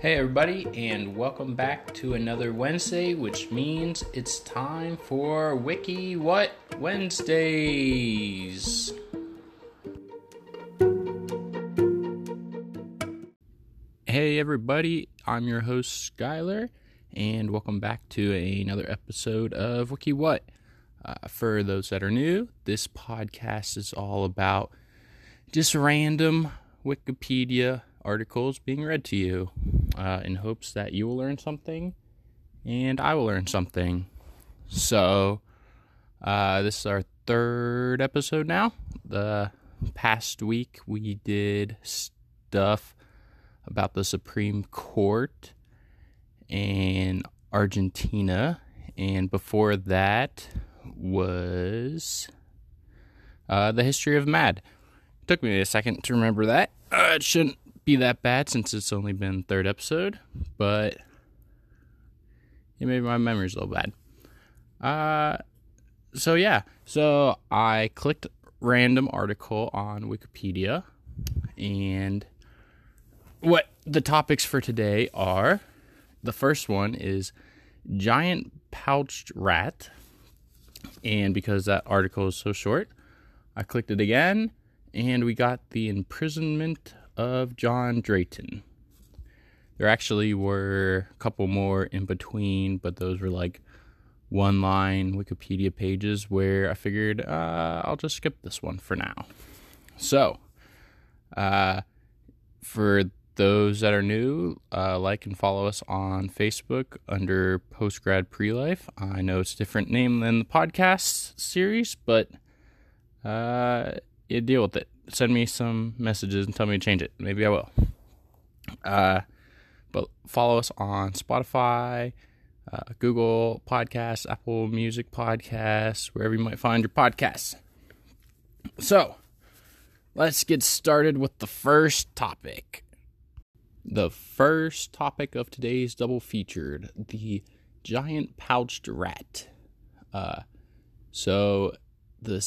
Hey, everybody, and welcome back to another Wednesday, which means it's time for Wiki What Wednesdays. Hey, everybody, I'm your host, Skylar, and welcome back to another episode of Wiki What. Uh, for those that are new, this podcast is all about just random Wikipedia articles being read to you uh, in hopes that you will learn something and I will learn something. So, uh, this is our third episode now. The past week we did stuff about the Supreme Court in Argentina, and before that was uh, the history of MAD. Took me a second to remember that. Uh, it shouldn't be that bad since it's only been third episode, but yeah, maybe my memory's a little bad. Uh, so yeah, so I clicked random article on Wikipedia, and what the topics for today are. The first one is giant pouched rat, and because that article is so short, I clicked it again, and we got the imprisonment of John Drayton. There actually were a couple more in between, but those were like one line Wikipedia pages where I figured uh, I'll just skip this one for now. So, uh, for those that are new, uh, like and follow us on Facebook under Postgrad Pre Life. I know it's a different name than the podcast series, but uh, you deal with it send me some messages and tell me to change it. Maybe I will. Uh, but follow us on Spotify, uh, Google Podcasts, Apple Music Podcasts, wherever you might find your podcasts. So, let's get started with the first topic. The first topic of today's double featured the giant pouched rat. Uh, so, the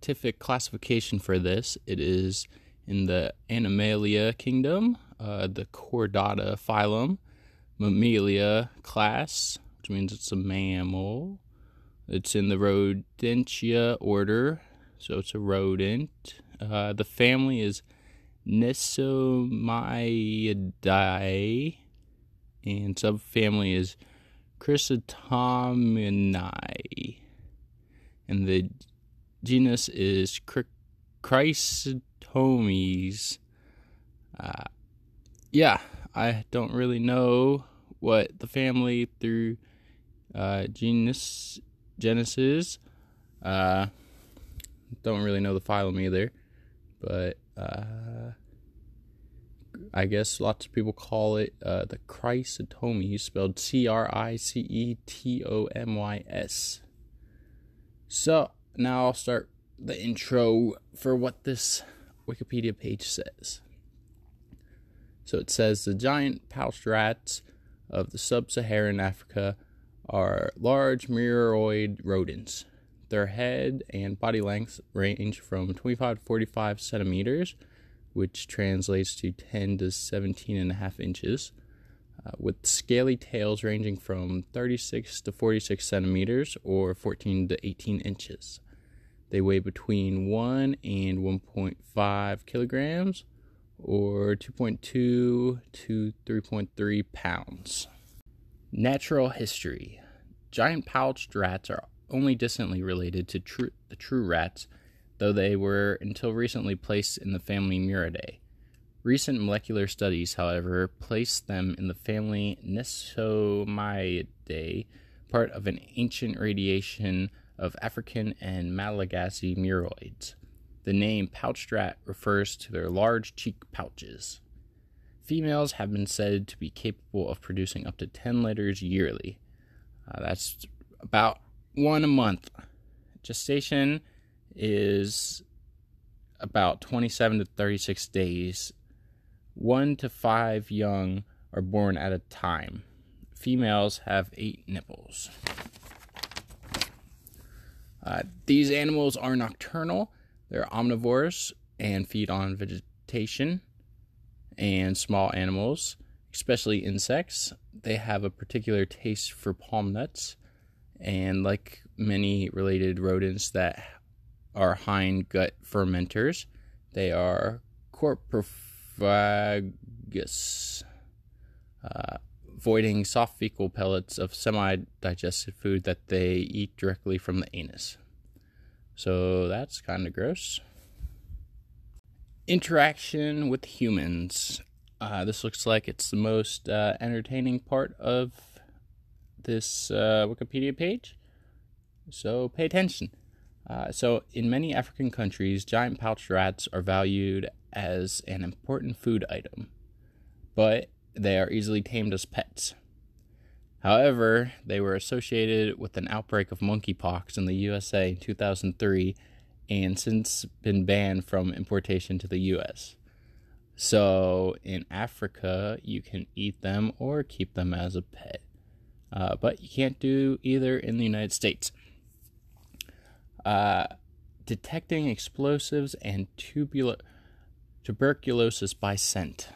scientific classification for this it is in the Animalia kingdom, uh, the Chordata phylum, Mammalia class, which means it's a mammal. It's in the Rodentia order, so it's a rodent. Uh, the family is Nesomyidae, and subfamily is Chrysotomini and the genus is Cricetomys. Uh, yeah, I don't really know what the family through uh, genus Genesis. Uh, don't really know the phylum either, but uh, I guess lots of people call it uh, the Chrysotomys, spelled C R I C E T O M Y S. So now I'll start the intro for what this Wikipedia page says. So it says the giant pouched rats of the sub Saharan Africa are large muroid rodents. Their head and body lengths range from 25 to 45 centimeters, which translates to 10 to 17 and a half inches uh, with scaly tails ranging from 36 to 46 centimeters or 14 to 18 inches. They weigh between 1 and 1.5 kilograms or 2.2 to 3.3 pounds. Natural history Giant pouched rats are only distantly related to the true rats, though they were until recently placed in the family Muridae. Recent molecular studies, however, place them in the family Nesomyidae, part of an ancient radiation of African and Malagasy muroids. The name pouched rat refers to their large cheek pouches. Females have been said to be capable of producing up to 10 litters yearly. Uh, that's about one a month. Gestation is about 27 to 36 days one to five young are born at a time. Females have eight nipples. Uh, these animals are nocturnal. They're omnivores and feed on vegetation and small animals, especially insects. They have a particular taste for palm nuts, and like many related rodents that are hind gut fermenters, they are coprophagous, uh, voiding soft fecal pellets of semi digested food that they eat directly from the anus. So that's kind of gross. Interaction with humans. Uh, this looks like it's the most uh, entertaining part of this uh, Wikipedia page. So pay attention. Uh, so, in many African countries, giant pouch rats are valued as an important food item, but they are easily tamed as pets. However, they were associated with an outbreak of monkeypox in the USA in 2003 and since been banned from importation to the US. So, in Africa, you can eat them or keep them as a pet, uh, but you can't do either in the United States. Uh, detecting explosives and tubular tuberculosis by scent.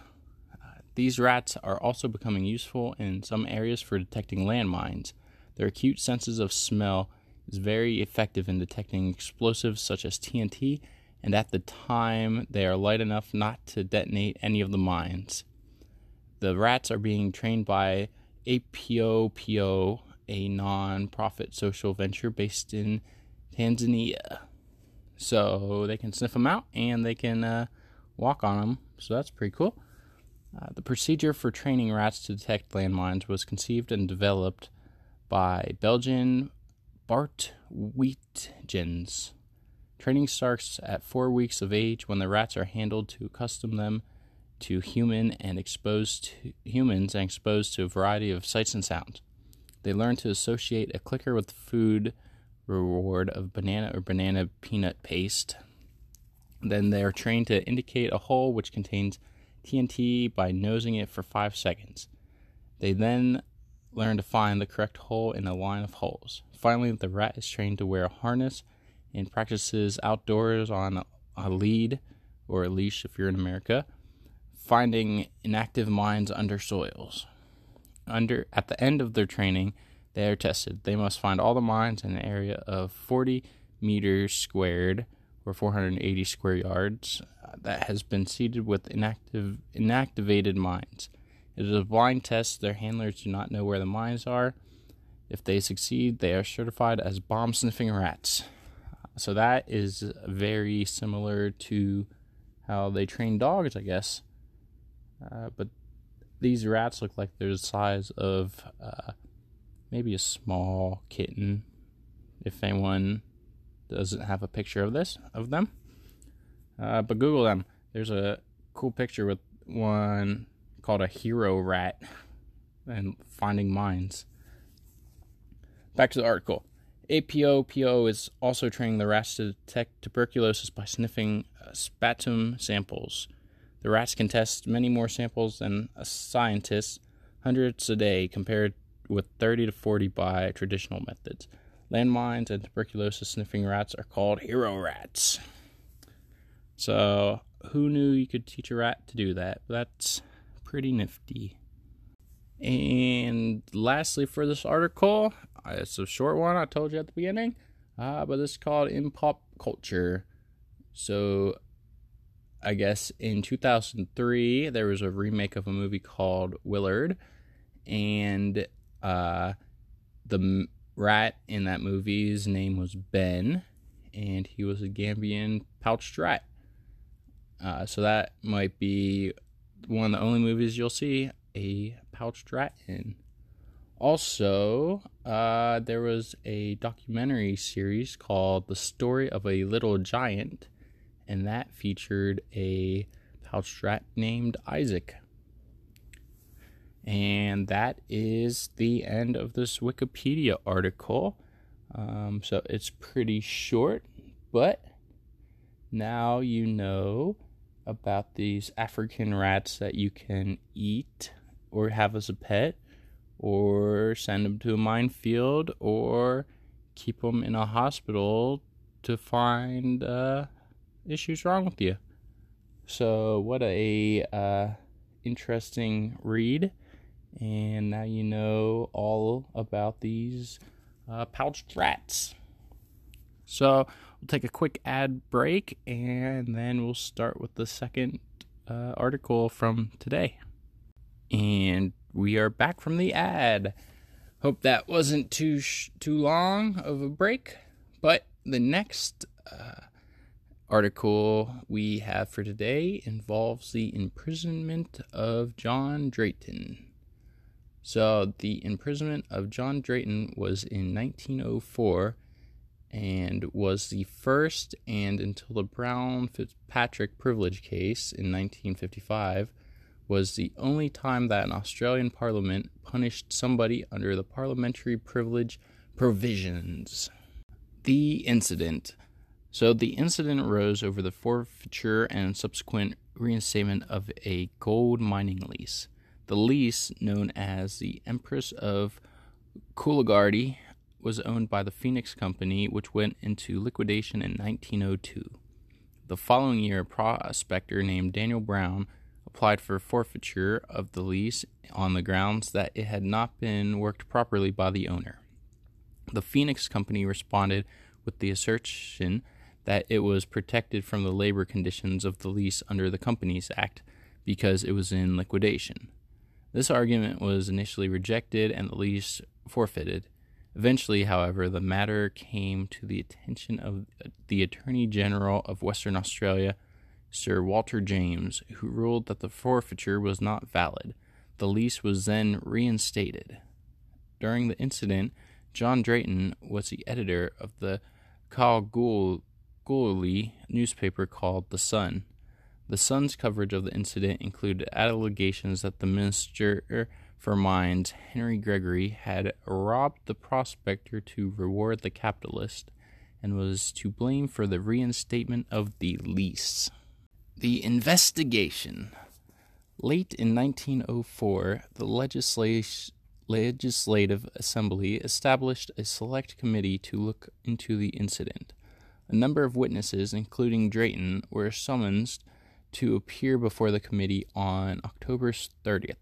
These rats are also becoming useful in some areas for detecting landmines. Their acute senses of smell is very effective in detecting explosives such as TNT, and at the time they are light enough not to detonate any of the mines. The rats are being trained by APOPO, a non profit social venture based in Tanzania. So they can sniff them out and they can uh, walk on them. So that's pretty cool. Uh, the procedure for training rats to detect landmines was conceived and developed by Belgian Bart Weetjens. Training starts at four weeks of age when the rats are handled to accustom them to human and exposed to humans and exposed to a variety of sights and sounds. They learn to associate a clicker with food reward of banana or banana peanut paste. Then they are trained to indicate a hole which contains TNT by nosing it for five seconds. They then learn to find the correct hole in a line of holes. Finally, the rat is trained to wear a harness and practices outdoors on a lead or a leash if you're in America, finding inactive mines under soils. Under at the end of their training, they are tested. They must find all the mines in an area of 40 meters squared or 480 square yards that has been seeded with inactive inactivated mines. It is a blind test. Their handlers do not know where the mines are. If they succeed, they are certified as bomb sniffing rats. So that is very similar to how they train dogs, I guess. Uh, but these rats look like they're the size of uh, maybe a small kitten. If anyone doesn't have a picture of this of them. Uh, but Google them. There's a cool picture with one called a hero rat and finding mines. Back to the article. APOPO is also training the rats to detect tuberculosis by sniffing uh, sputum samples. The rats can test many more samples than a scientist, hundreds a day, compared with 30 to 40 by traditional methods. Landmines and tuberculosis sniffing rats are called hero rats. So, who knew you could teach a rat to do that? That's pretty nifty. And lastly, for this article, uh, it's a short one, I told you at the beginning, uh, but this is called In Pop Culture. So, I guess in 2003, there was a remake of a movie called Willard, and uh, the rat in that movie's name was Ben, and he was a Gambian pouched rat. Uh, so that might be one of the only movies you'll see a pouched rat in. Also, uh, there was a documentary series called The Story of a Little Giant, and that featured a pouched rat named Isaac. And that is the end of this Wikipedia article. Um, so it's pretty short, but now you know about these African rats that you can eat or have as a pet, or send them to a minefield, or keep them in a hospital to find uh, issues wrong with you. So, what a uh, interesting read. And now you know all about these uh, pouched rats. So we'll take a quick ad break and then we'll start with the second uh, article from today. And we are back from the ad. Hope that wasn't too sh- too long of a break, but the next uh, article we have for today involves the imprisonment of John Drayton. So, the imprisonment of John Drayton was in 1904 and was the first, and until the Brown Fitzpatrick privilege case in 1955, was the only time that an Australian parliament punished somebody under the parliamentary privilege provisions. The incident. So, the incident arose over the forfeiture and subsequent reinstatement of a gold mining lease. The lease, known as the Empress of Coolgardie, was owned by the Phoenix Company, which went into liquidation in 1902. The following year, a prospector named Daniel Brown applied for forfeiture of the lease on the grounds that it had not been worked properly by the owner. The Phoenix Company responded with the assertion that it was protected from the labor conditions of the lease under the Companies Act because it was in liquidation. This argument was initially rejected and the lease forfeited. Eventually, however, the matter came to the attention of uh, the Attorney General of Western Australia, Sir Walter James, who ruled that the forfeiture was not valid. The lease was then reinstated. During the incident, John Drayton was the editor of the Kalgoorlie newspaper called The Sun. The Sun's coverage of the incident included allegations that the Minister for Mines, Henry Gregory, had robbed the prospector to reward the capitalist and was to blame for the reinstatement of the lease. The investigation. Late in 1904, the legislat- Legislative Assembly established a select committee to look into the incident. A number of witnesses, including Drayton, were summoned to appear before the committee on October 30th.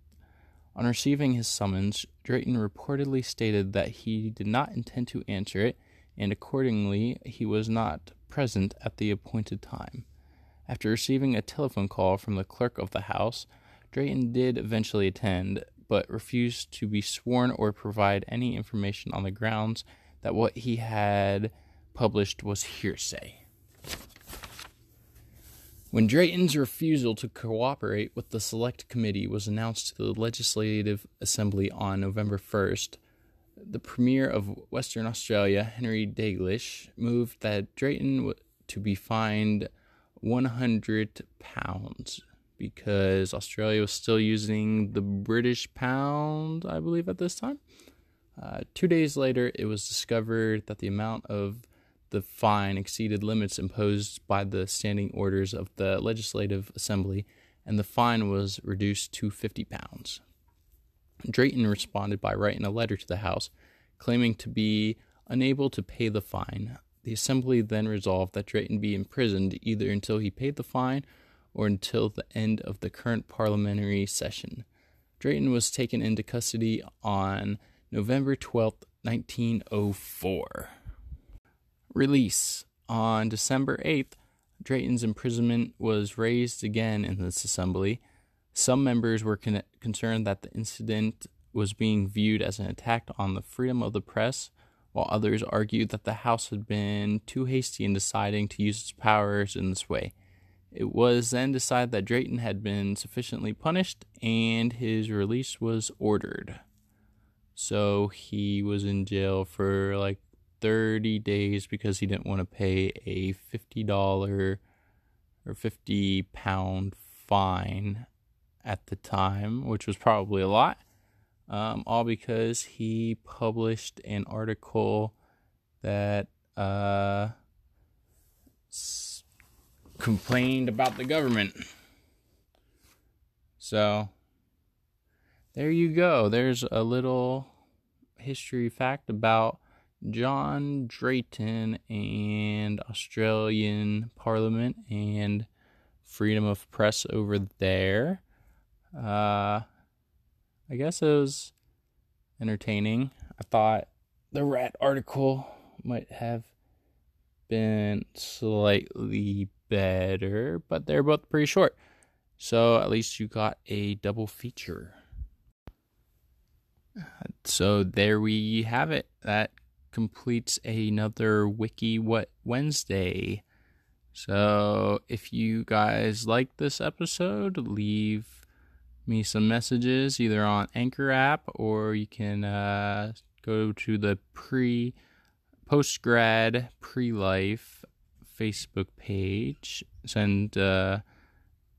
On receiving his summons, Drayton reportedly stated that he did not intend to answer it, and accordingly he was not present at the appointed time. After receiving a telephone call from the clerk of the House, Drayton did eventually attend, but refused to be sworn or provide any information on the grounds that what he had published was hearsay. When Drayton's refusal to cooperate with the Select Committee was announced to the Legislative Assembly on November 1st, the Premier of Western Australia, Henry Daglish, moved that Drayton to be fined 100 pounds because Australia was still using the British pound, I believe, at this time. Uh, two days later, it was discovered that the amount of the fine exceeded limits imposed by the standing orders of the Legislative Assembly, and the fine was reduced to 50 pounds. Drayton responded by writing a letter to the House, claiming to be unable to pay the fine. The Assembly then resolved that Drayton be imprisoned either until he paid the fine or until the end of the current parliamentary session. Drayton was taken into custody on November 12, 1904. Release. On December 8th, Drayton's imprisonment was raised again in this assembly. Some members were con- concerned that the incident was being viewed as an attack on the freedom of the press, while others argued that the House had been too hasty in deciding to use its powers in this way. It was then decided that Drayton had been sufficiently punished and his release was ordered. So he was in jail for like 30 days because he didn't want to pay a $50 or 50 pound fine at the time, which was probably a lot. Um, all because he published an article that uh, s- complained about the government. So, there you go. There's a little history fact about John Drayton and Australian Parliament and freedom of press over there. Uh, I guess it was entertaining. I thought the rat article might have been slightly better, but they're both pretty short. So at least you got a double feature. So there we have it. That completes another Wiki What Wednesday. So if you guys like this episode, leave me some messages either on Anchor app or you can uh, go to the pre post grad pre life Facebook page, send uh,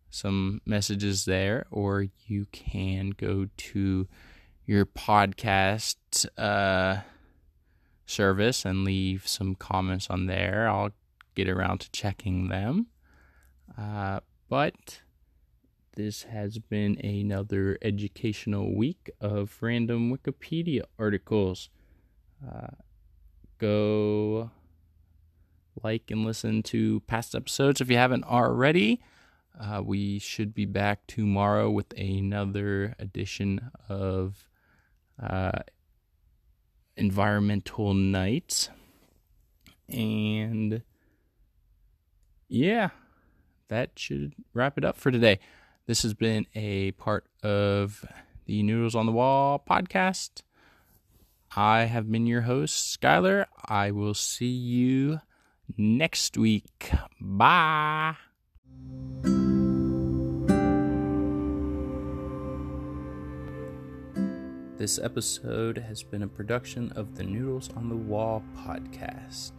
some messages there, or you can go to your podcast uh, service and leave some comments on there. I'll get around to checking them. Uh, but this has been another educational week of random Wikipedia articles. Uh, go like and listen to past episodes if you haven't already. Uh, we should be back tomorrow with another edition of uh, Environmental Nights. And yeah, that should wrap it up for today. This has been a part of the Noodles on the Wall podcast. I have been your host, Skylar. I will see you next week. Bye. This episode has been a production of the Noodles on the Wall podcast.